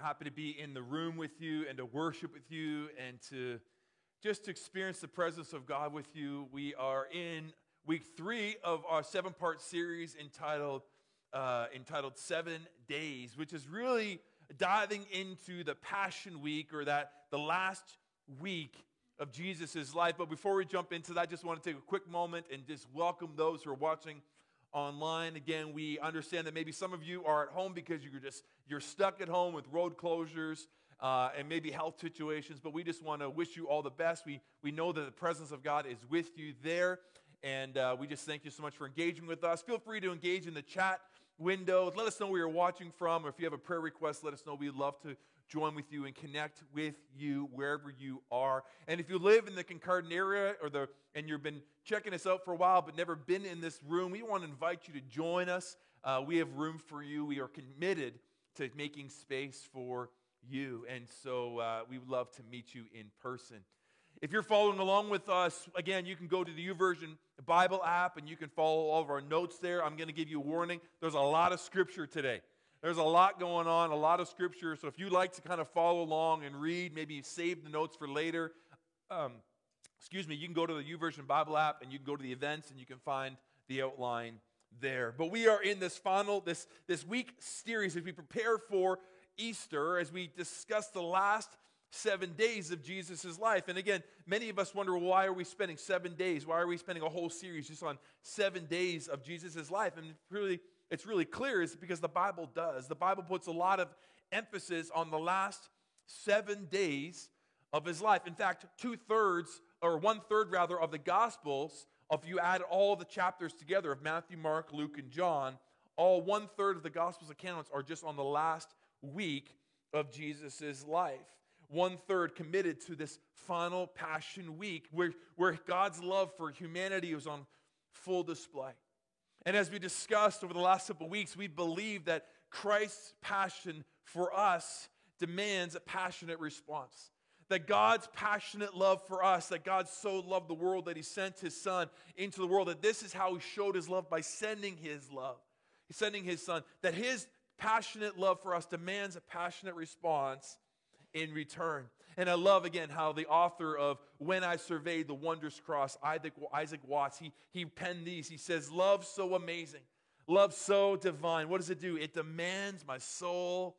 happy to be in the room with you and to worship with you and to just to experience the presence of God with you. We are in week three of our seven part series entitled, uh, entitled Seven Days, which is really diving into the Passion Week or that the last week of Jesus' life. But before we jump into that, I just want to take a quick moment and just welcome those who are watching online. Again, we understand that maybe some of you are at home because you're just you're stuck at home with road closures uh, and maybe health situations. But we just want to wish you all the best. We we know that the presence of God is with you there, and uh, we just thank you so much for engaging with us. Feel free to engage in the chat window. Let us know where you're watching from, or if you have a prayer request, let us know. We'd love to join with you and connect with you wherever you are. And if you live in the Kincardine area or the and you've been checking us out for a while but never been in this room, we want to invite you to join us. Uh, we have room for you. We are committed to making space for you. And so uh, we would love to meet you in person. If you're following along with us, again, you can go to the YouVersion Bible app and you can follow all of our notes there. I'm going to give you a warning. There's a lot of scripture today. There's a lot going on, a lot of scripture. So if you like to kind of follow along and read, maybe save the notes for later, um, excuse me, you can go to the YouVersion Bible app and you can go to the events and you can find the outline there. But we are in this final, this, this week series as we prepare for Easter, as we discuss the last seven days of Jesus' life. And again, many of us wonder, why are we spending seven days? Why are we spending a whole series just on seven days of Jesus' life? And really, it's really clear is because the Bible does. The Bible puts a lot of emphasis on the last seven days of his life. In fact, two thirds, or one third rather, of the Gospels, if you add all the chapters together of Matthew, Mark, Luke, and John, all one third of the Gospels accounts are just on the last week of Jesus' life. One third committed to this final Passion Week where, where God's love for humanity was on full display. And as we discussed over the last couple weeks, we believe that Christ's passion for us demands a passionate response. That God's passionate love for us, that God so loved the world that he sent his son into the world, that this is how he showed his love by sending his love. Sending his son, that his passionate love for us demands a passionate response in return. And I love again how the author of When I Surveyed the Wondrous Cross, Isaac Watts, he, he penned these. He says, Love so amazing, love so divine. What does it do? It demands my soul,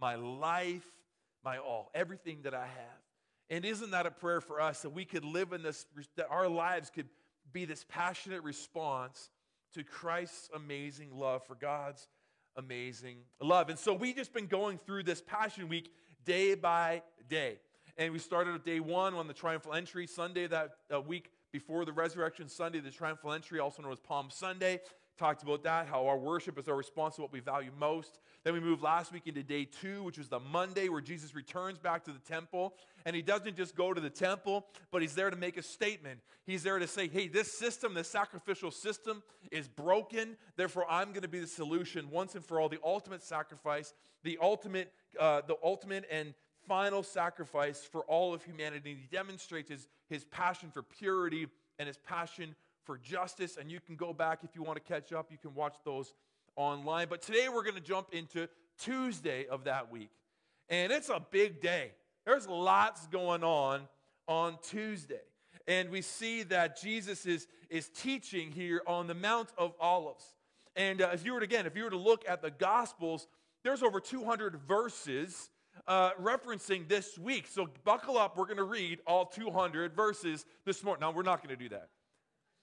my life, my all, everything that I have. And isn't that a prayer for us that we could live in this, that our lives could be this passionate response to Christ's amazing love, for God's amazing love? And so we've just been going through this Passion Week day by day. And we started at day one on the triumphal entry, Sunday, that uh, week before the resurrection Sunday, the triumphal entry, also known as Palm Sunday. Talked about that, how our worship is our response to what we value most. Then we moved last week into day two, which was the Monday where Jesus returns back to the temple. And he doesn't just go to the temple, but he's there to make a statement. He's there to say, hey, this system, this sacrificial system is broken. Therefore, I'm going to be the solution once and for all, the ultimate sacrifice, the ultimate, uh, the ultimate and final sacrifice for all of humanity. He demonstrates his, his passion for purity and his passion for justice. And you can go back if you want to catch up, you can watch those online. But today we're going to jump into Tuesday of that week. And it's a big day. There's lots going on on Tuesday. And we see that Jesus is, is teaching here on the Mount of Olives. And uh, if you were to, again, if you were to look at the Gospels, there's over 200 verses uh, referencing this week. So buckle up. We're going to read all 200 verses this morning. Now, we're not going to do that.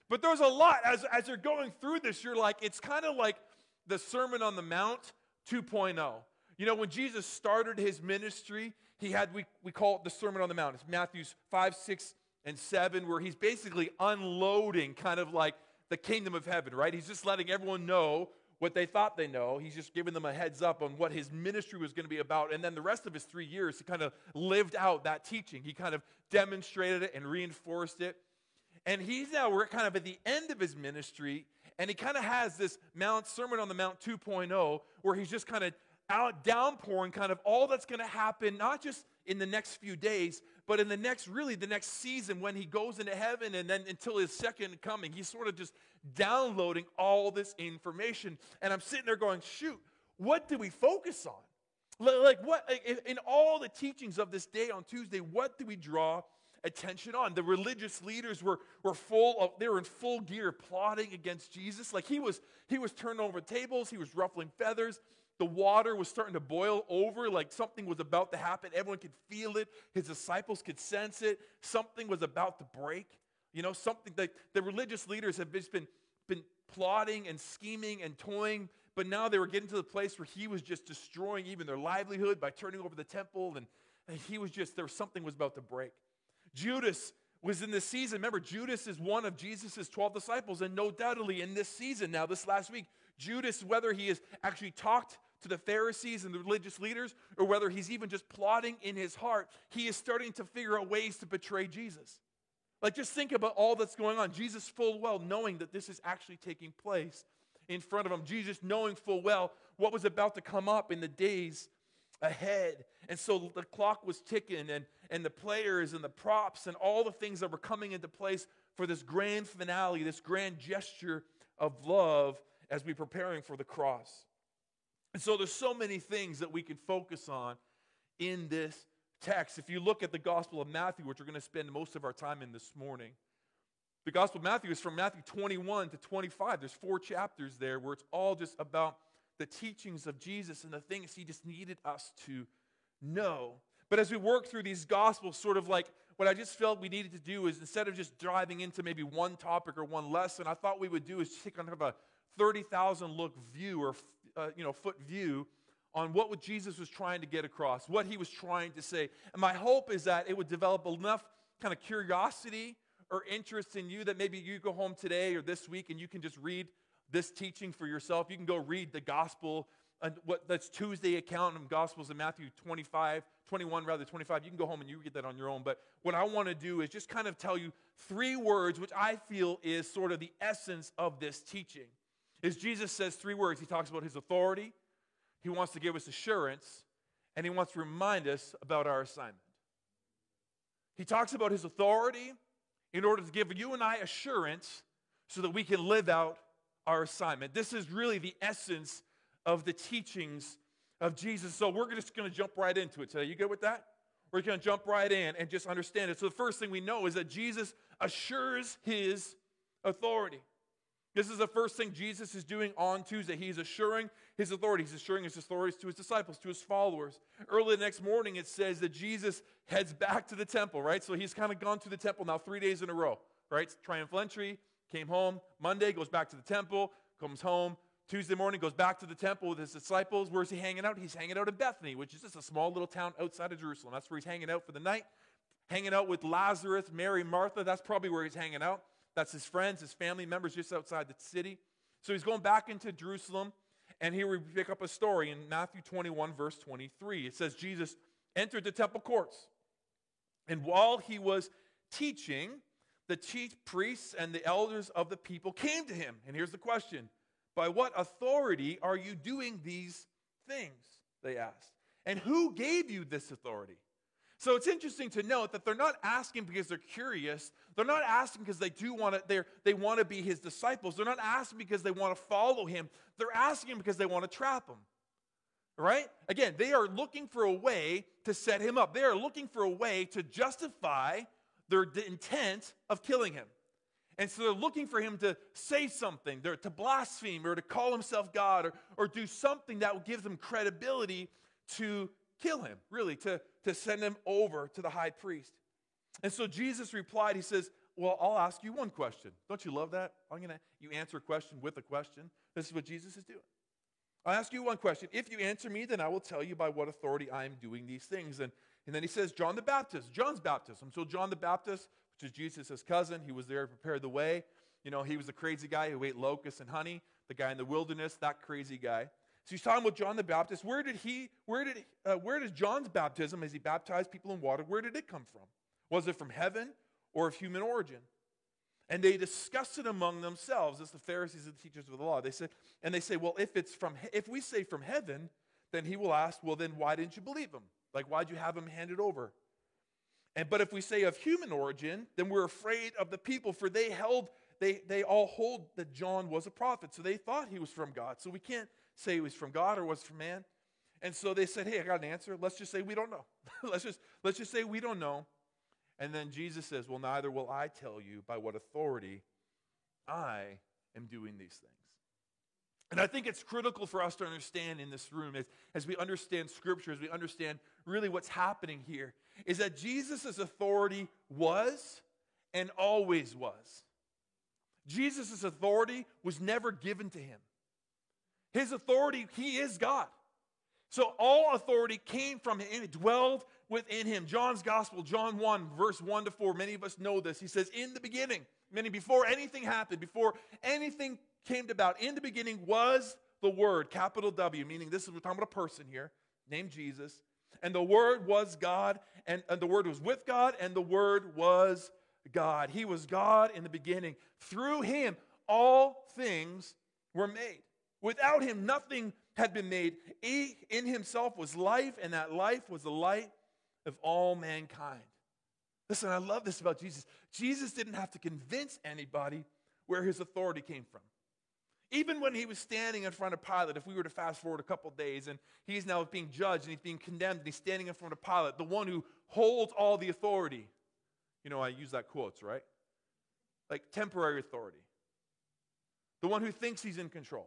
But there's a lot. As, as you're going through this, you're like, it's kind of like the Sermon on the Mount 2.0. You know, when Jesus started his ministry, he had, we, we call it the Sermon on the Mount. It's Matthew's 5, 6, and 7, where he's basically unloading kind of like the kingdom of heaven, right? He's just letting everyone know what they thought they know. He's just giving them a heads up on what his ministry was going to be about. And then the rest of his three years, he kind of lived out that teaching. He kind of demonstrated it and reinforced it. And he's now, we're kind of at the end of his ministry, and he kind of has this Mount Sermon on the Mount 2.0, where he's just kind of out downpouring kind of all that's going to happen, not just in the next few days, but in the next, really, the next season when he goes into heaven and then until his second coming. He's sort of just downloading all this information. And I'm sitting there going, shoot, what do we focus on? Like, what, in all the teachings of this day on Tuesday, what do we draw attention on? The religious leaders were, were full of, they were in full gear plotting against Jesus. Like, he was, he was turning over tables, he was ruffling feathers. The water was starting to boil over, like something was about to happen. Everyone could feel it. His disciples could sense it. Something was about to break. You know, something that the religious leaders have just been, been plotting and scheming and toying but now they were getting to the place where he was just destroying even their livelihood by turning over the temple. And, and he was just, there was something was about to break. Judas was in this season. Remember, Judas is one of Jesus' 12 disciples. And no doubtedly in this season, now this last week, Judas, whether he has actually talked to the Pharisees and the religious leaders, or whether he's even just plotting in his heart, he is starting to figure out ways to betray Jesus. Like, just think about all that's going on. Jesus, full well knowing that this is actually taking place in front of him. Jesus, knowing full well what was about to come up in the days ahead. And so the clock was ticking, and, and the players and the props and all the things that were coming into place for this grand finale, this grand gesture of love as we're preparing for the cross. And so there's so many things that we can focus on in this text. If you look at the Gospel of Matthew, which we're going to spend most of our time in this morning, the Gospel of Matthew is from Matthew 21 to 25. There's four chapters there where it's all just about the teachings of Jesus and the things he just needed us to know. But as we work through these Gospels, sort of like what I just felt we needed to do is instead of just driving into maybe one topic or one lesson, I thought we would do is take kind of a 30,000 look view or uh, you know foot view on what Jesus was trying to get across, what he was trying to say. And my hope is that it would develop enough kind of curiosity or interest in you that maybe you go home today or this week and you can just read this teaching for yourself. You can go read the gospel, uh, what that's Tuesday account of Gospels in Matthew 25, 21, rather 25. You can go home and you get that on your own. But what I want to do is just kind of tell you three words, which I feel is sort of the essence of this teaching. Is Jesus says three words. He talks about his authority, he wants to give us assurance, and he wants to remind us about our assignment. He talks about his authority, in order to give you and I assurance so that we can live out our assignment. This is really the essence of the teachings of Jesus. So we're just going to jump right into it today. You good with that? We're going to jump right in and just understand it. So the first thing we know is that Jesus assures his authority. This is the first thing Jesus is doing on Tuesday. He's assuring his authority. He's assuring his authorities to his disciples, to his followers. Early the next morning, it says that Jesus heads back to the temple, right? So he's kind of gone to the temple now three days in a row, right? Triumphal entry, came home. Monday, goes back to the temple, comes home. Tuesday morning, goes back to the temple with his disciples. Where's he hanging out? He's hanging out in Bethany, which is just a small little town outside of Jerusalem. That's where he's hanging out for the night. Hanging out with Lazarus, Mary, Martha. That's probably where he's hanging out. That's his friends, his family members just outside the city. So he's going back into Jerusalem, and here we pick up a story in Matthew 21, verse 23. It says, Jesus entered the temple courts, and while he was teaching, the chief priests and the elders of the people came to him. And here's the question By what authority are you doing these things? They asked. And who gave you this authority? So it's interesting to note that they're not asking because they're curious. They're not asking because they do want to, they they want to be his disciples. They're not asking because they want to follow him. They're asking because they want to trap him. Right? Again, they are looking for a way to set him up. They are looking for a way to justify their intent of killing him. And so they're looking for him to say something, to blaspheme or to call himself God or, or do something that will give them credibility to kill him, really, to, to send him over to the high priest. And so Jesus replied, He says, Well, I'll ask you one question. Don't you love that? I'm gonna you answer a question with a question. This is what Jesus is doing. I'll ask you one question. If you answer me, then I will tell you by what authority I am doing these things. And, and then he says, John the Baptist, John's baptism. So John the Baptist, which is Jesus' cousin, he was there to prepare the way. You know, he was the crazy guy who ate locusts and honey, the guy in the wilderness, that crazy guy. So he's talking about John the Baptist. Where did he, where did, uh, where does John's baptism, as he baptized people in water, where did it come from? Was it from heaven or of human origin? And they discussed it among themselves as the Pharisees and the teachers of the law. They said, and they say, well, if it's from, if we say from heaven, then he will ask, well, then why didn't you believe him? Like, why'd you have him handed over? And but if we say of human origin, then we're afraid of the people, for they held, they they all hold that John was a prophet. So they thought he was from God. So we can't say he was from God or was from man. And so they said, Hey, I got an answer. Let's just say we don't know. let's, just, let's just say we don't know. And then Jesus says, Well, neither will I tell you by what authority I am doing these things. And I think it's critical for us to understand in this room as, as we understand Scripture, as we understand really what's happening here, is that Jesus' authority was and always was. Jesus' authority was never given to him. His authority, he is God. So all authority came from him and it dwelled within him. John's gospel, John 1, verse 1 to 4, many of us know this. He says, In the beginning, meaning before anything happened, before anything came about, in the beginning was the Word, capital W, meaning this is, we're talking about a person here named Jesus. And the Word was God, and, and the Word was with God, and the Word was God. He was God in the beginning. Through him, all things were made. Without him, nothing had been made. He in himself was life, and that life was the light of all mankind. Listen, I love this about Jesus. Jesus didn't have to convince anybody where his authority came from. Even when he was standing in front of Pilate, if we were to fast forward a couple days and he's now being judged and he's being condemned and he's standing in front of Pilate, the one who holds all the authority, you know, I use that quotes, right? Like temporary authority. The one who thinks he's in control.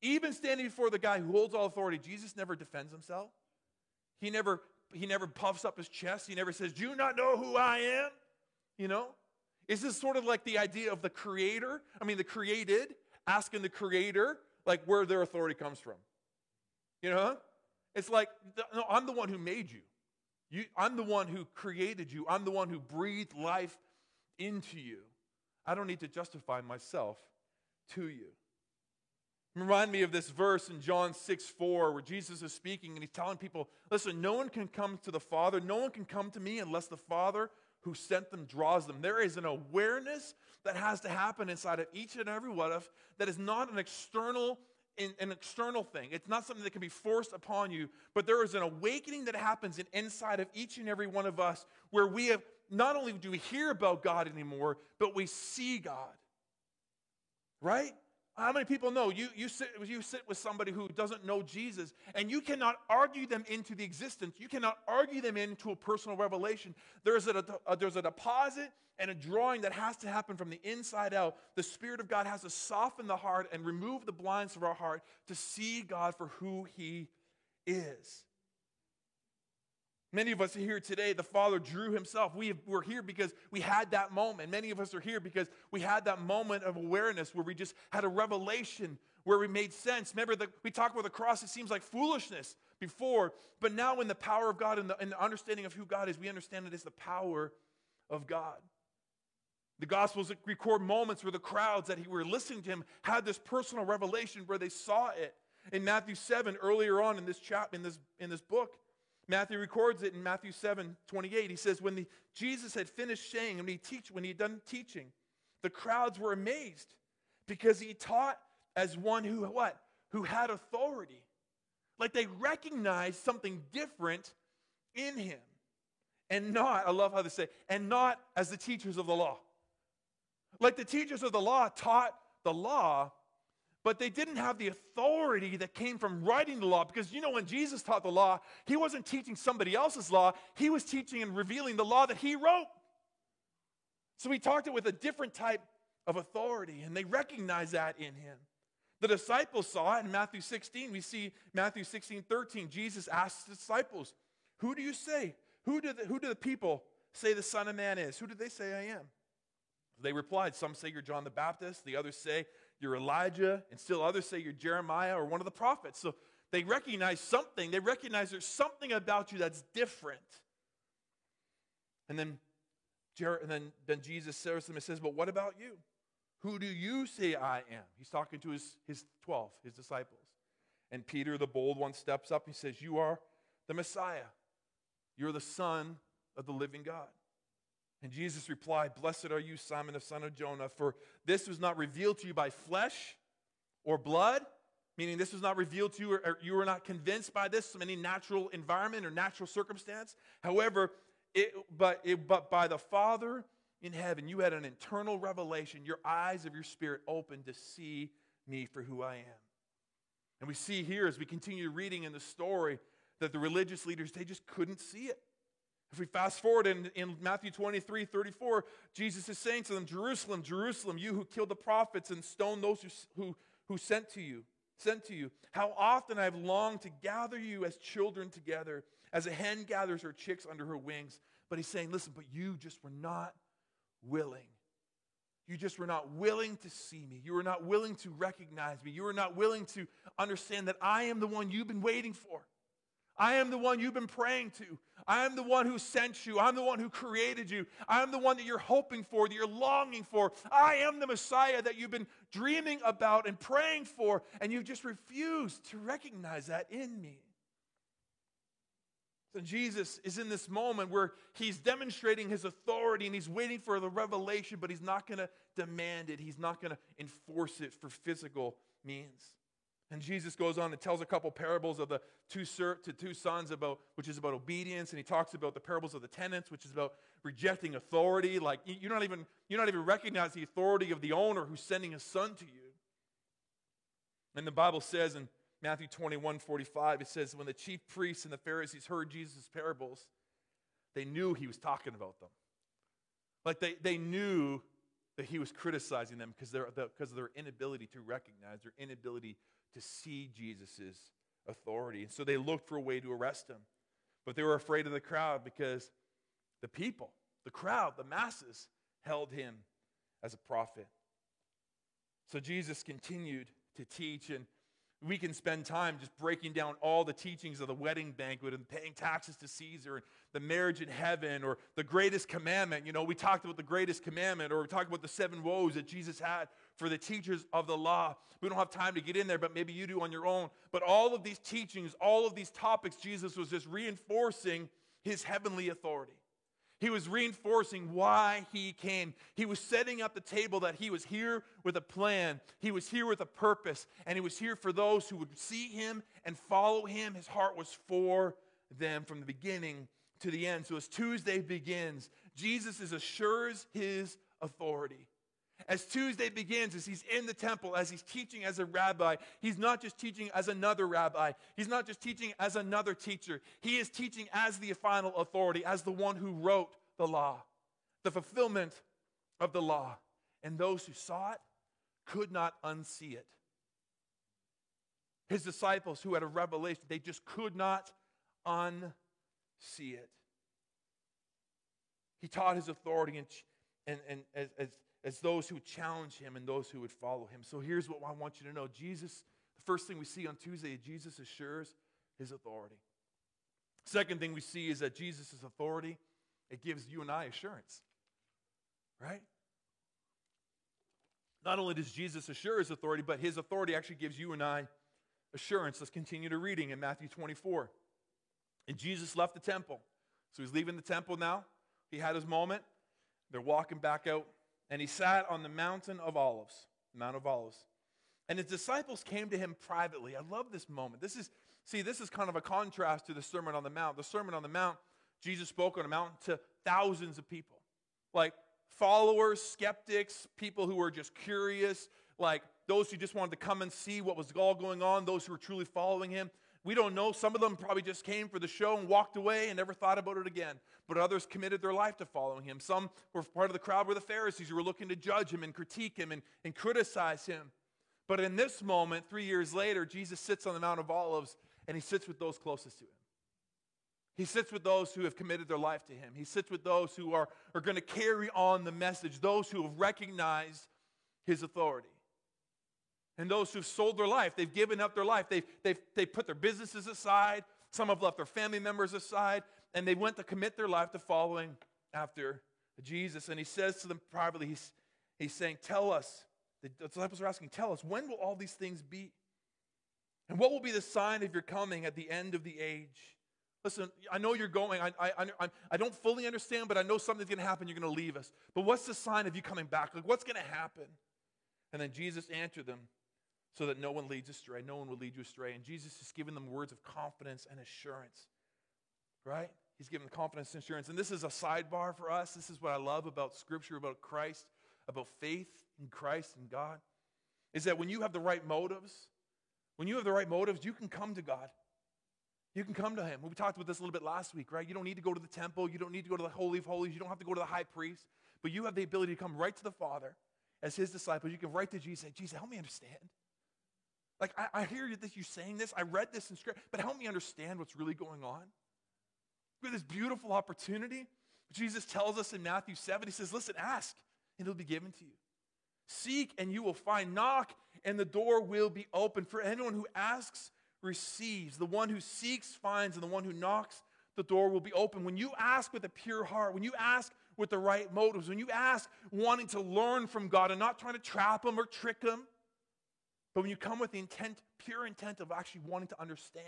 Even standing before the guy who holds all authority, Jesus never defends himself. He never he never puffs up his chest. He never says, "Do you not know who I am?" You know? Is this sort of like the idea of the creator? I mean, the created asking the creator like where their authority comes from. You know? It's like, no, I'm the one who made you. You, I'm the one who created you. I'm the one who breathed life into you. I don't need to justify myself to you. Remind me of this verse in John 6 4, where Jesus is speaking and he's telling people, listen, no one can come to the Father, no one can come to me unless the Father who sent them draws them. There is an awareness that has to happen inside of each and every one of that is not an external an external thing. It's not something that can be forced upon you, but there is an awakening that happens in inside of each and every one of us where we have not only do we hear about God anymore, but we see God. Right? How many people know you, you, sit, you sit with somebody who doesn't know Jesus and you cannot argue them into the existence? You cannot argue them into a personal revelation. There's a, a, there's a deposit and a drawing that has to happen from the inside out. The Spirit of God has to soften the heart and remove the blinds of our heart to see God for who He is. Many of us are here today. The Father drew Himself. We were here because we had that moment. Many of us are here because we had that moment of awareness where we just had a revelation where we made sense. Remember that we talked about the cross, it seems like foolishness before, but now in the power of God and the, and the understanding of who God is, we understand it is the power of God. The Gospels record moments where the crowds that were listening to him had this personal revelation where they saw it. In Matthew 7, earlier on in this chap in this in this book, Matthew records it in Matthew 7, 28. He says, When the, Jesus had finished saying, when he teach, when he had done teaching, the crowds were amazed because he taught as one who what? Who had authority. Like they recognized something different in him. And not, I love how they say, and not as the teachers of the law. Like the teachers of the law taught the law, but they didn't have the authority that came from writing the law. Because you know, when Jesus taught the law, he wasn't teaching somebody else's law, he was teaching and revealing the law that he wrote. So he talked it with a different type of authority, and they recognized that in him. The disciples saw it in Matthew 16. We see Matthew 16, 13. Jesus asked the disciples, Who do you say? Who do the, who do the people say the Son of Man is? Who do they say I am? They replied, Some say you're John the Baptist, the others say you're Elijah, and still others say you're Jeremiah or one of the prophets. So they recognize something. They recognize there's something about you that's different. And then, and then, then Jesus says to them and says, But what about you? Who do you say I am? He's talking to his, his 12, his disciples. And Peter, the bold one, steps up. He says, You are the Messiah. You're the Son of the living God. And Jesus replied, Blessed are you, Simon, the son of Jonah, for this was not revealed to you by flesh or blood, meaning this was not revealed to you, or you were not convinced by this from any natural environment or natural circumstance. However, it, but, it, but by the Father in heaven, you had an internal revelation, your eyes of your spirit opened to see me for who I am. And we see here as we continue reading in the story that the religious leaders, they just couldn't see it. If we fast forward in, in Matthew 23 34, Jesus is saying to them, Jerusalem, Jerusalem, you who killed the prophets and stoned those who, who, who sent to you, sent to you, how often I have longed to gather you as children together, as a hen gathers her chicks under her wings. But he's saying, listen, but you just were not willing. You just were not willing to see me. You were not willing to recognize me. You were not willing to understand that I am the one you've been waiting for. I am the one you've been praying to. I am the one who sent you. I'm the one who created you. I am the one that you're hoping for, that you're longing for. I am the Messiah that you've been dreaming about and praying for, and you've just refused to recognize that in me. So Jesus is in this moment where he's demonstrating his authority and he's waiting for the revelation, but he's not going to demand it. He's not going to enforce it for physical means. And Jesus goes on and tells a couple parables of the two, to two sons about, which is about obedience, and he talks about the parables of the tenants, which is about rejecting authority. Like you're not even you're not even recognize the authority of the owner who's sending his son to you. And the Bible says in Matthew 21, 45, it says, when the chief priests and the Pharisees heard Jesus' parables, they knew he was talking about them. Like they, they knew that he was criticizing them because, because of their inability to recognize, their inability to see Jesus' authority. And so they looked for a way to arrest him. But they were afraid of the crowd because the people, the crowd, the masses held him as a prophet. So Jesus continued to teach, and we can spend time just breaking down all the teachings of the wedding banquet and paying taxes to Caesar and the marriage in heaven or the greatest commandment. You know, we talked about the greatest commandment or we talked about the seven woes that Jesus had for the teachers of the law. We don't have time to get in there, but maybe you do on your own. But all of these teachings, all of these topics, Jesus was just reinforcing his heavenly authority. He was reinforcing why he came. He was setting up the table that he was here with a plan. He was here with a purpose. And he was here for those who would see him and follow him. His heart was for them from the beginning to the end. So as Tuesday begins, Jesus is assures his authority. As Tuesday begins, as he's in the temple, as he's teaching as a rabbi, he's not just teaching as another rabbi. He's not just teaching as another teacher. He is teaching as the final authority, as the one who wrote the law, the fulfillment of the law. And those who saw it could not unsee it. His disciples who had a revelation, they just could not unsee it. He taught his authority and, and, and as, as as those who challenge him and those who would follow him. So here's what I want you to know Jesus, the first thing we see on Tuesday, Jesus assures his authority. Second thing we see is that Jesus' authority, it gives you and I assurance, right? Not only does Jesus assure his authority, but his authority actually gives you and I assurance. Let's continue to reading in Matthew 24. And Jesus left the temple. So he's leaving the temple now. He had his moment. They're walking back out and he sat on the mountain of Olives, Mount of Olives. And his disciples came to him privately. I love this moment. This is, see, this is kind of a contrast to the Sermon on the Mount. The Sermon on the Mount, Jesus spoke on a mountain to thousands of people, like followers, skeptics, people who were just curious, like those who just wanted to come and see what was all going on, those who were truly following him. We don't know. Some of them probably just came for the show and walked away and never thought about it again. But others committed their life to following him. Some were part of the crowd were the Pharisees who were looking to judge him and critique him and, and criticize him. But in this moment, three years later, Jesus sits on the Mount of Olives and he sits with those closest to him. He sits with those who have committed their life to him. He sits with those who are, are going to carry on the message, those who have recognized his authority and those who've sold their life. They've given up their life. They've, they've, they've put their businesses aside. Some have left their family members aside, and they went to commit their life to following after Jesus. And he says to them privately, he's, he's saying, Tell us, the disciples are asking, Tell us, when will all these things be? And what will be the sign of your coming at the end of the age? Listen, I know you're going. I, I, I, I don't fully understand, but I know something's going to happen. You're going to leave us. But what's the sign of you coming back? Like, what's going to happen? And then Jesus answered them so that no one leads astray. No one will lead you astray. And Jesus is giving them words of confidence and assurance, right? He's giving them confidence and assurance. And this is a sidebar for us. This is what I love about Scripture, about Christ, about faith in Christ and God, is that when you have the right motives, When you have the right motives, you can come to God. You can come to Him. We talked about this a little bit last week, right? You don't need to go to the temple. You don't need to go to the Holy of Holies. You don't have to go to the high priest. But you have the ability to come right to the Father as His disciples. You can write to Jesus and say, Jesus, help me understand. Like, I, I hear that you saying this. I read this in Scripture, but help me understand what's really going on. We have this beautiful opportunity. Jesus tells us in Matthew 7, He says, Listen, ask, and it'll be given to you. Seek, and you will find. Knock, and the door will be open. For anyone who asks, receives. The one who seeks finds, and the one who knocks, the door will be open. When you ask with a pure heart, when you ask with the right motives, when you ask wanting to learn from God and not trying to trap Him or trick Him, but when you come with the intent, pure intent of actually wanting to understand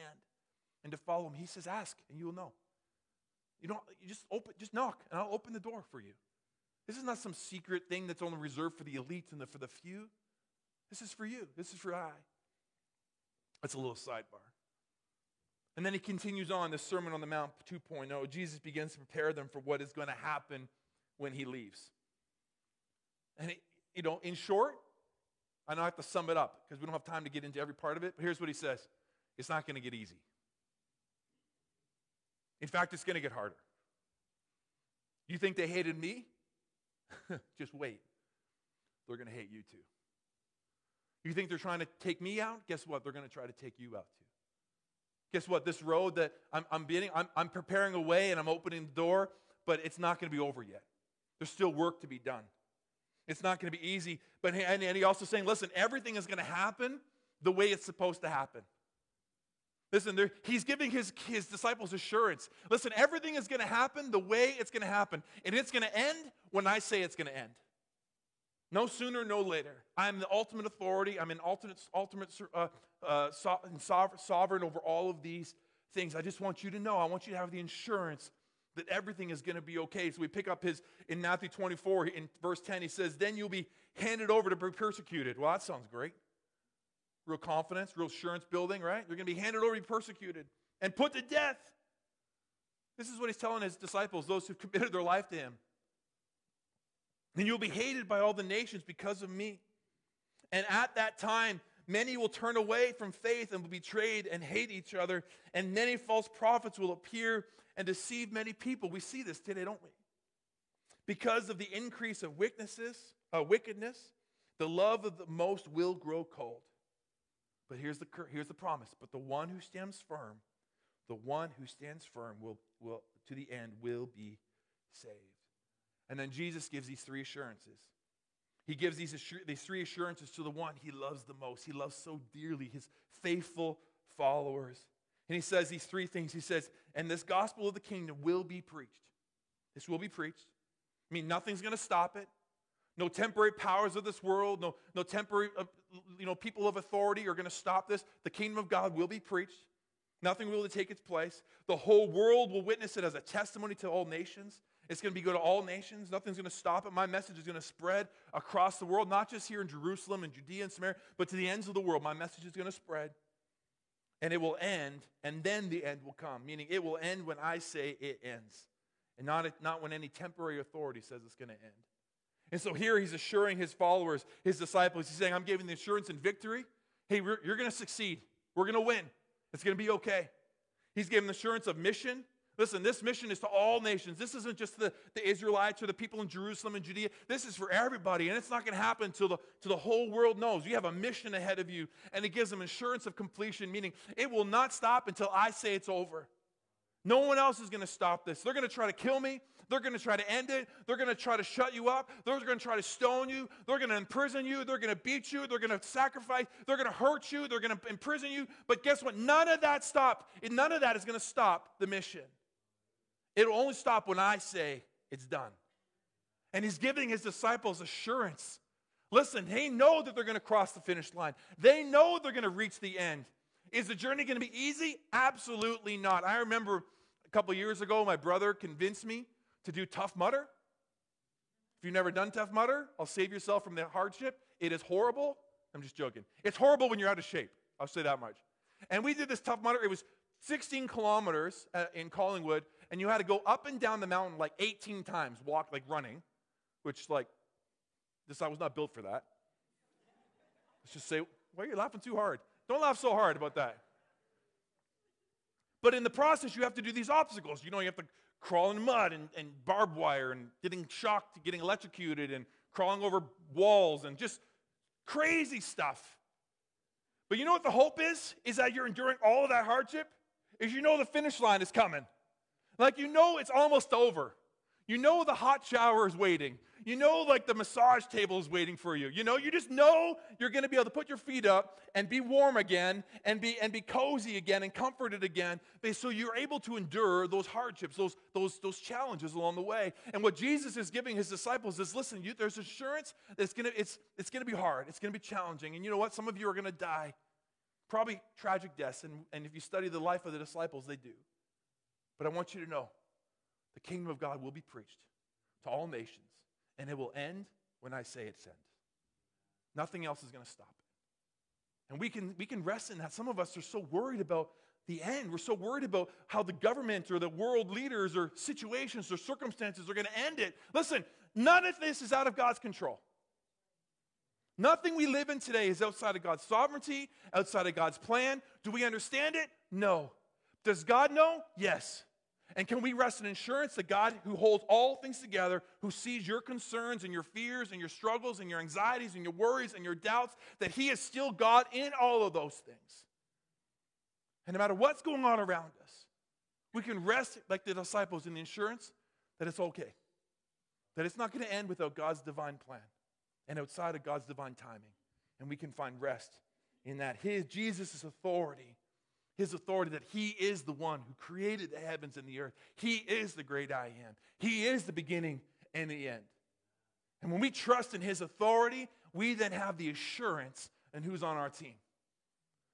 and to follow Him, He says, Ask, and you will know. You don't, you just open, just knock, and I'll open the door for you. This is not some secret thing that's only reserved for the elite and the, for the few. This is for you. This is for I. That's a little sidebar. And then he continues on the Sermon on the Mount 2.0. Jesus begins to prepare them for what is going to happen when he leaves. And, it, you know, in short, I know I have to sum it up because we don't have time to get into every part of it, but here's what he says it's not going to get easy. In fact, it's going to get harder. You think they hated me? Just wait. They're going to hate you too. You think they're trying to take me out? Guess what? They're going to try to take you out too. Guess what? This road that I'm, I'm beginning, I'm, I'm preparing a way and I'm opening the door, but it's not going to be over yet. There's still work to be done. It's not going to be easy. But and, and he also saying, listen, everything is going to happen the way it's supposed to happen. Listen, there, he's giving his, his disciples assurance. Listen, everything is going to happen the way it's going to happen. And it's going to end when I say it's going to end. No sooner, no later. I'm the ultimate authority. I'm an ultimate, ultimate uh, uh, sovereign over all of these things. I just want you to know. I want you to have the assurance that everything is going to be okay. So we pick up his in Matthew 24 in verse 10. He says, "Then you'll be handed over to be persecuted." Well, that sounds great. Real confidence, real assurance building, right? You're going to be handed over to be persecuted and put to death. This is what he's telling his disciples, those who've committed their life to him. And you'll be hated by all the nations because of me. And at that time, many will turn away from faith and will betray and hate each other, and many false prophets will appear and deceive many people. We see this today, don't we? Because of the increase of wickednesses, uh, wickedness, the love of the most will grow cold. But here's the, here's the promise. But the one who stands firm, the one who stands firm will, will to the end will be saved. And then Jesus gives these three assurances. He gives these, these three assurances to the one he loves the most. He loves so dearly his faithful followers. And he says these three things. He says, and this gospel of the kingdom will be preached. This will be preached. I mean, nothing's going to stop it. No temporary powers of this world, no, no temporary uh, you know, people of authority are going to stop this. The kingdom of God will be preached. Nothing will take its place. The whole world will witness it as a testimony to all nations. It's going to be go to all nations. Nothing's going to stop it. My message is going to spread across the world, not just here in Jerusalem and Judea and Samaria, but to the ends of the world. My message is going to spread. And it will end, and then the end will come, meaning it will end when I say it ends, and not, not when any temporary authority says it's going to end. And so here he's assuring his followers, his disciples, he's saying, I'm giving the assurance and victory. Hey, you're going to succeed. We're going to win. It's going to be okay. He's giving the assurance of mission, Listen, this mission is to all nations. This isn't just the, the Israelites or the people in Jerusalem and Judea. This is for everybody, and it's not going to happen until the, till the whole world knows. You have a mission ahead of you, and it gives them assurance of completion, meaning it will not stop until I say it's over. No one else is going to stop this. They're going to try to kill me. They're going to try to end it. They're going to try to shut you up. They're going to try to stone you. They're going to imprison you. They're going to beat you. They're going to sacrifice. They're going to hurt you. They're going to imprison you. But guess what? None of that stopped. None of that is going to stop the mission. It'll only stop when I say it's done. And he's giving his disciples assurance. Listen, they know that they're going to cross the finish line, they know they're going to reach the end. Is the journey going to be easy? Absolutely not. I remember a couple years ago, my brother convinced me to do Tough Mudder. If you've never done Tough Mudder, I'll save yourself from the hardship. It is horrible. I'm just joking. It's horrible when you're out of shape. I'll say that much. And we did this Tough Mudder. It was 16 kilometers uh, in Collingwood, and you had to go up and down the mountain like 18 times, walk like running, which like this I was not built for that. Let's just say, why are you laughing too hard? Don't laugh so hard about that. But in the process, you have to do these obstacles. You know, you have to crawl in mud and, and barbed wire and getting shocked, getting electrocuted and crawling over walls and just crazy stuff. But you know what the hope is? Is that you're enduring all of that hardship? Is you know the finish line is coming. Like you know it's almost over. You know the hot shower is waiting. You know, like the massage table is waiting for you. You know, you just know you're going to be able to put your feet up and be warm again and be, and be cozy again and comforted again. So you're able to endure those hardships, those, those, those challenges along the way. And what Jesus is giving his disciples is listen, you, there's assurance that it's going to, it's, it's to be hard, it's going to be challenging. And you know what? Some of you are going to die. Probably tragic deaths. And, and if you study the life of the disciples, they do. But I want you to know the kingdom of God will be preached to all nations and it will end when I say it's end. Nothing else is going to stop it. And we can, we can rest in that. Some of us are so worried about the end. We're so worried about how the government or the world leaders or situations or circumstances are going to end it. Listen, none of this is out of God's control. Nothing we live in today is outside of God's sovereignty, outside of God's plan. Do we understand it? No. Does God know? Yes. And can we rest in assurance that God, who holds all things together, who sees your concerns and your fears and your struggles and your anxieties and your worries and your doubts, that He is still God in all of those things? And no matter what's going on around us, we can rest like the disciples in the assurance that it's okay, that it's not going to end without God's divine plan and outside of God's divine timing. And we can find rest in that. His Jesus' authority his authority that he is the one who created the heavens and the earth. He is the great I am. He is the beginning and the end. And when we trust in his authority, we then have the assurance and who's on our team,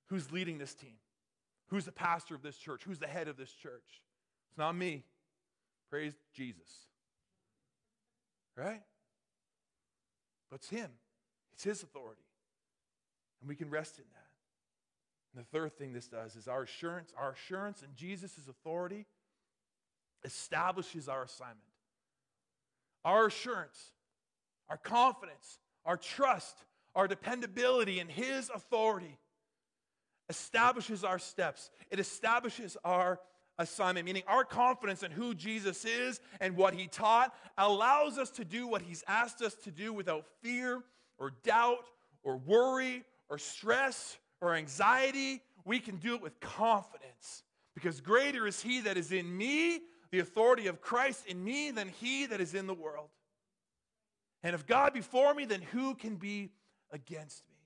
who's leading this team, who's the pastor of this church, who's the head of this church. It's not me. Praise Jesus. Right? But it's him, it's his authority. And we can rest in that. And the third thing this does is our assurance, our assurance in Jesus' authority establishes our assignment. Our assurance, our confidence, our trust, our dependability in His authority establishes our steps. It establishes our assignment, meaning our confidence in who Jesus is and what He taught allows us to do what He's asked us to do without fear or doubt or worry or stress or anxiety, we can do it with confidence. Because greater is He that is in me, the authority of Christ in me, than He that is in the world. And if God be for me, then who can be against me?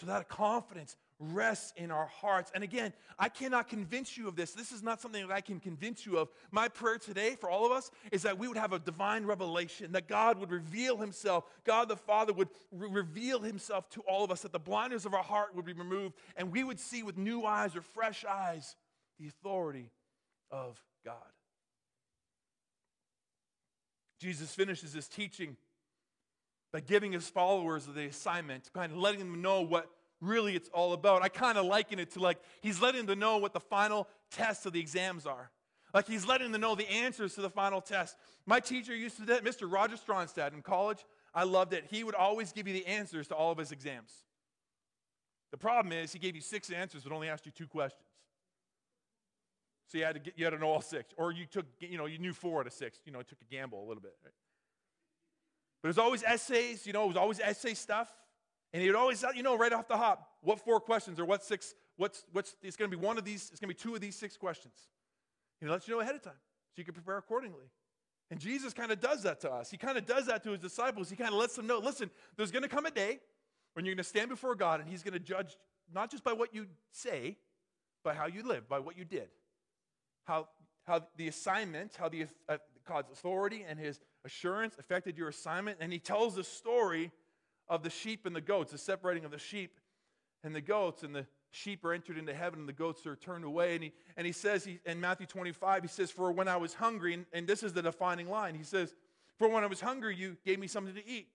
So that confidence rests in our hearts. And again, I cannot convince you of this. This is not something that I can convince you of. My prayer today for all of us is that we would have a divine revelation, that God would reveal himself, God the Father would re- reveal himself to all of us, that the blindness of our heart would be removed, and we would see with new eyes or fresh eyes the authority of God. Jesus finishes his teaching by giving his followers the assignment, kind of letting them know what really it's all about. I kind of liken it to like he's letting them know what the final tests of the exams are. Like he's letting them know the answers to the final test. My teacher used to do that, Mr. Roger Stronstad in college. I loved it. He would always give you the answers to all of his exams. The problem is he gave you six answers but only asked you two questions. So you had to get, you had to know all six, or you took you know you knew four out of six. You know, it took a gamble a little bit. Right? But it was always essays. You know, it was always essay stuff. And he'd always, let you know, right off the hop, what four questions or what six, what's, what's, it's going to be one of these, it's going to be two of these six questions. He lets you know ahead of time so you can prepare accordingly. And Jesus kind of does that to us. He kind of does that to his disciples. He kind of lets them know listen, there's going to come a day when you're going to stand before God and he's going to judge not just by what you say, but how you live, by what you did. How, how the assignment, how the, uh, God's authority and his assurance affected your assignment. And he tells the story of the sheep and the goats, the separating of the sheep and the goats, and the sheep are entered into heaven and the goats are turned away. And he, and he says he, in Matthew 25, he says, For when I was hungry, and, and this is the defining line, he says, For when I was hungry, you gave me something to eat.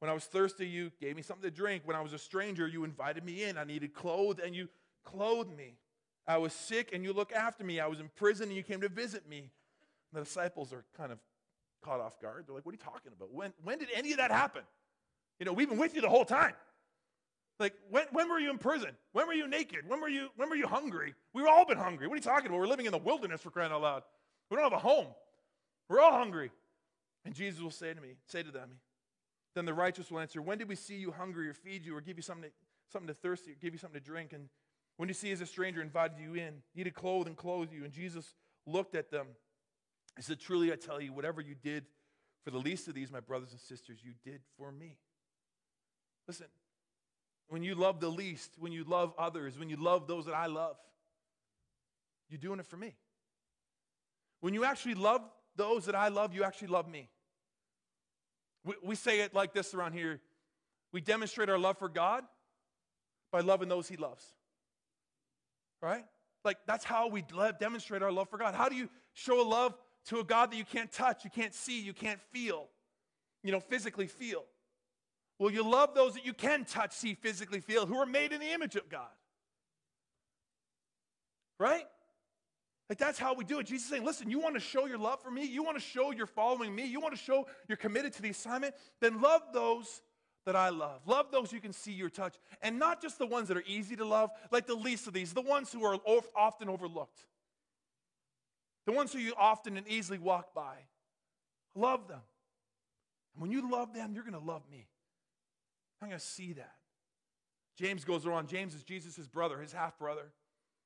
When I was thirsty, you gave me something to drink. When I was a stranger, you invited me in. I needed clothes, and you clothed me. I was sick, and you looked after me. I was in prison, and you came to visit me. And the disciples are kind of caught off guard. They're like, What are you talking about? When, when did any of that happen? You know, we've been with you the whole time. Like, when, when were you in prison? When were you naked? When were you, when were you hungry? We've all been hungry. What are you talking about? We're living in the wilderness for crying out loud. We don't have a home. We're all hungry. And Jesus will say to me, say to them, then the righteous will answer, When did we see you hungry or feed you or give you something to, something to thirst or give you something to drink? And when you see as a stranger invited you in, needed clothes and clothed you. And Jesus looked at them. He said, Truly I tell you, whatever you did for the least of these, my brothers and sisters, you did for me. Listen, when you love the least, when you love others, when you love those that I love, you're doing it for me. When you actually love those that I love, you actually love me. We, we say it like this around here we demonstrate our love for God by loving those He loves. Right? Like, that's how we demonstrate our love for God. How do you show a love to a God that you can't touch, you can't see, you can't feel, you know, physically feel? Well, you love those that you can touch, see, physically feel, who are made in the image of God. Right? Like that's how we do it. Jesus is saying, listen, you want to show your love for me? You want to show you're following me? You want to show you're committed to the assignment? Then love those that I love. Love those you can see your touch. And not just the ones that are easy to love, like the least of these, the ones who are often overlooked. The ones who you often and easily walk by. Love them. And when you love them, you're going to love me. I'm going to see that. James goes on. James is Jesus' brother, his half brother.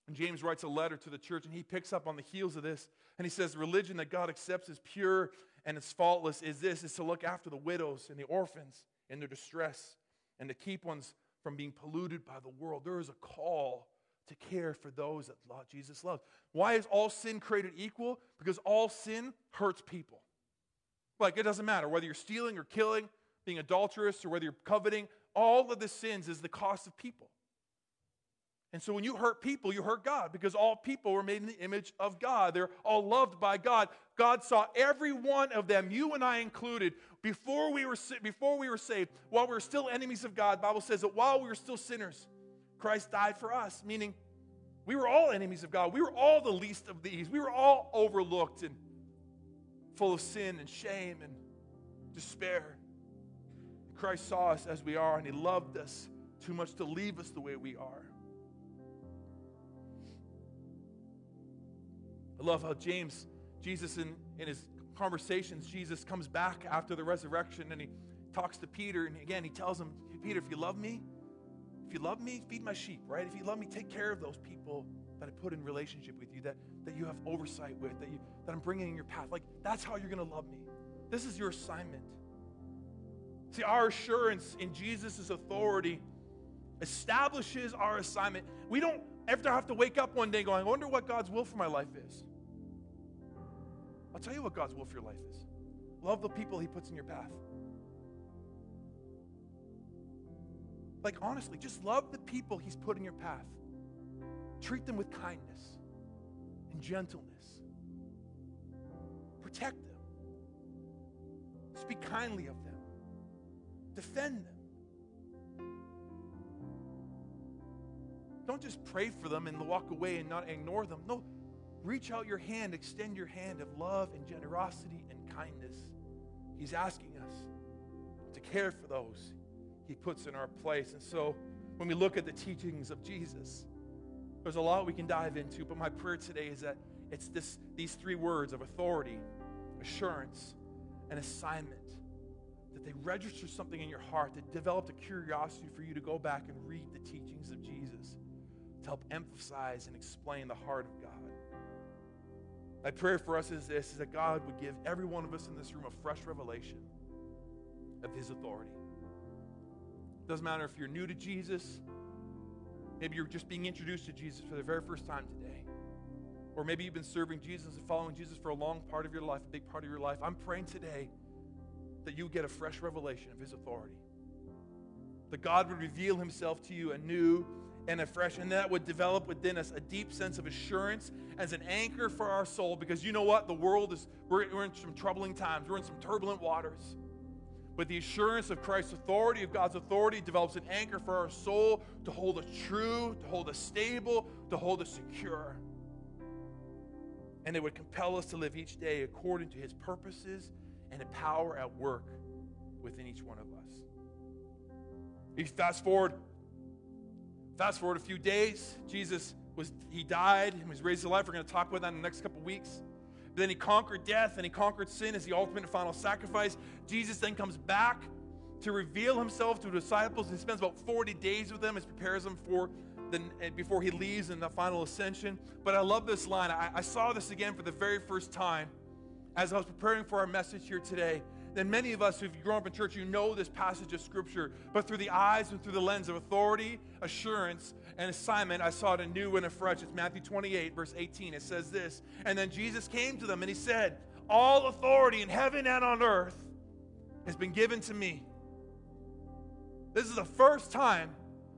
And James writes a letter to the church, and he picks up on the heels of this. And he says, Religion that God accepts as pure and as faultless is this is to look after the widows and the orphans in their distress and to keep ones from being polluted by the world. There is a call to care for those that Jesus loves. Why is all sin created equal? Because all sin hurts people. Like it doesn't matter whether you're stealing or killing, being adulterous or whether you're coveting, all of the sins is the cost of people. And so when you hurt people, you hurt God because all people were made in the image of God. They're all loved by God. God saw every one of them, you and I included, before we were, before we were saved, while we were still enemies of God. Bible says that while we were still sinners, Christ died for us, meaning we were all enemies of God. We were all the least of these. We were all overlooked and full of sin and shame and despair. Christ saw us as we are, and He loved us too much to leave us the way we are. I love how James, Jesus, in, in his conversations, Jesus comes back after the resurrection and he talks to Peter. And again, he tells him, Peter, if you love me, if you love me, feed my sheep, right? If you love me, take care of those people that I put in relationship with you, that, that you have oversight with, that, you, that I'm bringing in your path. Like, that's how you're going to love me. This is your assignment. See, our assurance in Jesus' authority establishes our assignment. We don't ever have to wake up one day going, I wonder what God's will for my life is. I'll tell you what God's will for your life is love the people He puts in your path. Like, honestly, just love the people He's put in your path. Treat them with kindness and gentleness. Protect them. Speak kindly of them. Defend them. Don't just pray for them and walk away and not ignore them. No, reach out your hand, extend your hand of love and generosity and kindness. He's asking us to care for those he puts in our place. And so when we look at the teachings of Jesus, there's a lot we can dive into, but my prayer today is that it's this, these three words of authority, assurance, and assignment that they register something in your heart, that developed a curiosity for you to go back and read the teachings of Jesus to help emphasize and explain the heart of God. My prayer for us is this is that God would give every one of us in this room a fresh revelation of his authority. Doesn't matter if you're new to Jesus, maybe you're just being introduced to Jesus for the very first time today. Or maybe you've been serving Jesus and following Jesus for a long part of your life, a big part of your life. I'm praying today that you get a fresh revelation of his authority. That God would reveal himself to you anew and afresh. And that would develop within us a deep sense of assurance as an anchor for our soul. Because you know what? The world is, we're, we're in some troubling times, we're in some turbulent waters. But the assurance of Christ's authority, of God's authority, develops an anchor for our soul to hold us true, to hold us stable, to hold us secure. And it would compel us to live each day according to his purposes and a power at work within each one of us. You fast forward Fast forward a few days, Jesus was he died and was raised to life. We're going to talk about that in the next couple weeks. But then he conquered death and he conquered sin as the ultimate and final sacrifice. Jesus then comes back to reveal himself to the disciples and he spends about 40 days with them as prepares them for the, before he leaves in the final ascension. But I love this line. I, I saw this again for the very first time as I was preparing for our message here today then many of us who've grown up in church, you know this passage of Scripture. But through the eyes and through the lens of authority, assurance, and assignment, I saw it anew and afresh. It's Matthew 28, verse 18. It says this And then Jesus came to them and he said, All authority in heaven and on earth has been given to me. This is the first time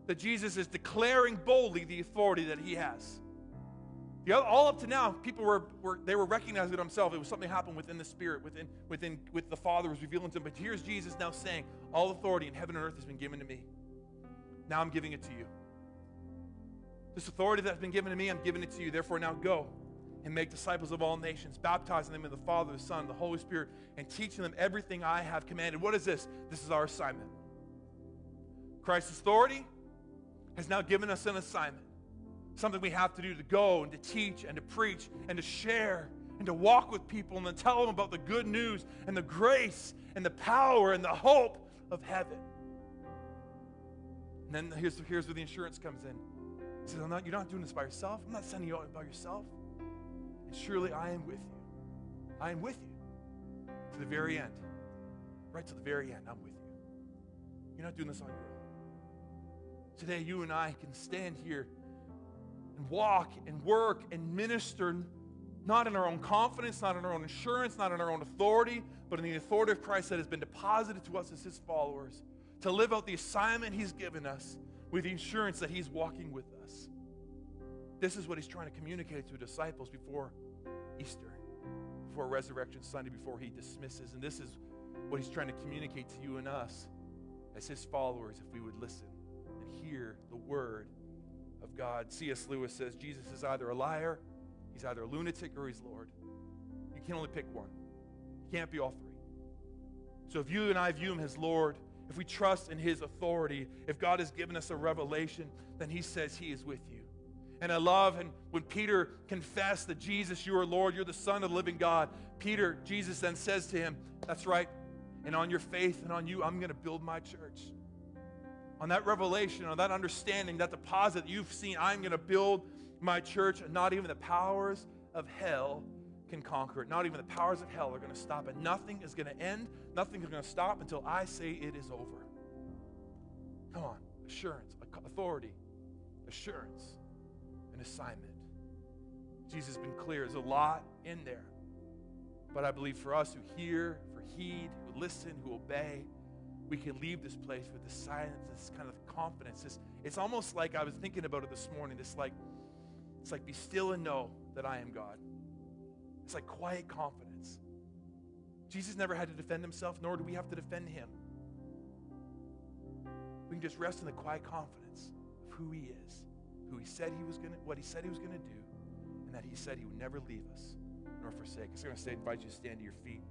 that Jesus is declaring boldly the authority that he has. The other, all up to now, people were, were they were recognizing it themselves. It was something happened within the Spirit, within, within with the Father was revealing to them. But here's Jesus now saying, All authority in heaven and earth has been given to me. Now I'm giving it to you. This authority that's been given to me, I'm giving it to you. Therefore, now go and make disciples of all nations, baptizing them in the Father, the Son, the Holy Spirit, and teaching them everything I have commanded. What is this? This is our assignment. Christ's authority has now given us an assignment something we have to do to go and to teach and to preach and to share and to walk with people and to tell them about the good news and the grace and the power and the hope of heaven. And then here's, here's where the insurance comes in. He says, not, You're not doing this by yourself. I'm not sending you out by yourself. And surely I am with you. I am with you to the very end. Right to the very end, I'm with you. You're not doing this on your own. Today, you and I can stand here and walk and work and minister not in our own confidence, not in our own assurance, not in our own authority, but in the authority of Christ that has been deposited to us as his followers to live out the assignment he's given us with the assurance that he's walking with us. This is what he's trying to communicate to disciples before Easter, before Resurrection Sunday, before he dismisses. And this is what he's trying to communicate to you and us as his followers if we would listen and hear the word God. C.S. Lewis says Jesus is either a liar, he's either a lunatic, or he's Lord. You can only pick one. You can't be all three. So if you and I view him as Lord, if we trust in his authority, if God has given us a revelation, then he says he is with you. And I love and when Peter confessed that Jesus, you are Lord, you're the Son of the living God, Peter, Jesus then says to him, That's right. And on your faith and on you, I'm going to build my church on that revelation, on that understanding, that deposit that you've seen, I'm going to build my church, and not even the powers of hell can conquer it. Not even the powers of hell are going to stop it. Nothing is going to end, nothing is going to stop until I say it is over. Come on, assurance, authority, assurance, an assignment. Jesus has been clear. There's a lot in there. But I believe for us who hear, for heed, who listen, who obey, we can leave this place with this silence, this kind of confidence. This, it's almost like I was thinking about it this morning. This like, it's like be still and know that I am God. It's like quiet confidence. Jesus never had to defend himself, nor do we have to defend him. We can just rest in the quiet confidence of who he is, who he said he was gonna, what he said he was gonna do, and that he said he would never leave us nor forsake us. I'm gonna say, invite you to stand to your feet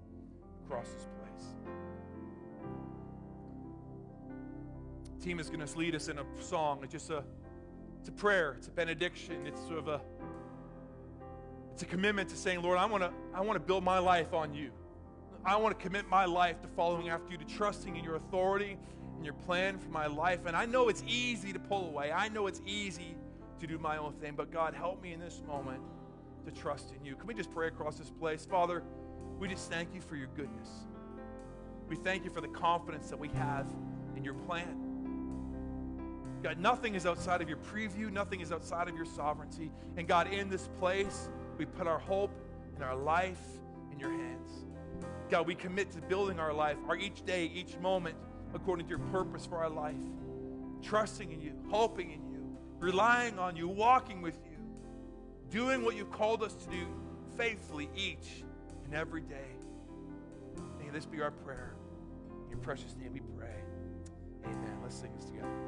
across this place. Team is going to lead us in a song. It's just a, it's a prayer. It's a benediction. It's sort of a, it's a commitment to saying, Lord, I want to, I want to build my life on you. I want to commit my life to following after you, to trusting in your authority and your plan for my life. And I know it's easy to pull away. I know it's easy to do my own thing. But God, help me in this moment to trust in you. Can we just pray across this place? Father, we just thank you for your goodness. We thank you for the confidence that we have in your plan. God, nothing is outside of your preview, nothing is outside of your sovereignty. And God, in this place, we put our hope and our life in your hands. God, we commit to building our life, our each day, each moment, according to your purpose for our life. Trusting in you, hoping in you, relying on you, walking with you, doing what you've called us to do faithfully each and every day. May this be our prayer. In your precious name we pray. Amen. Let's sing this together.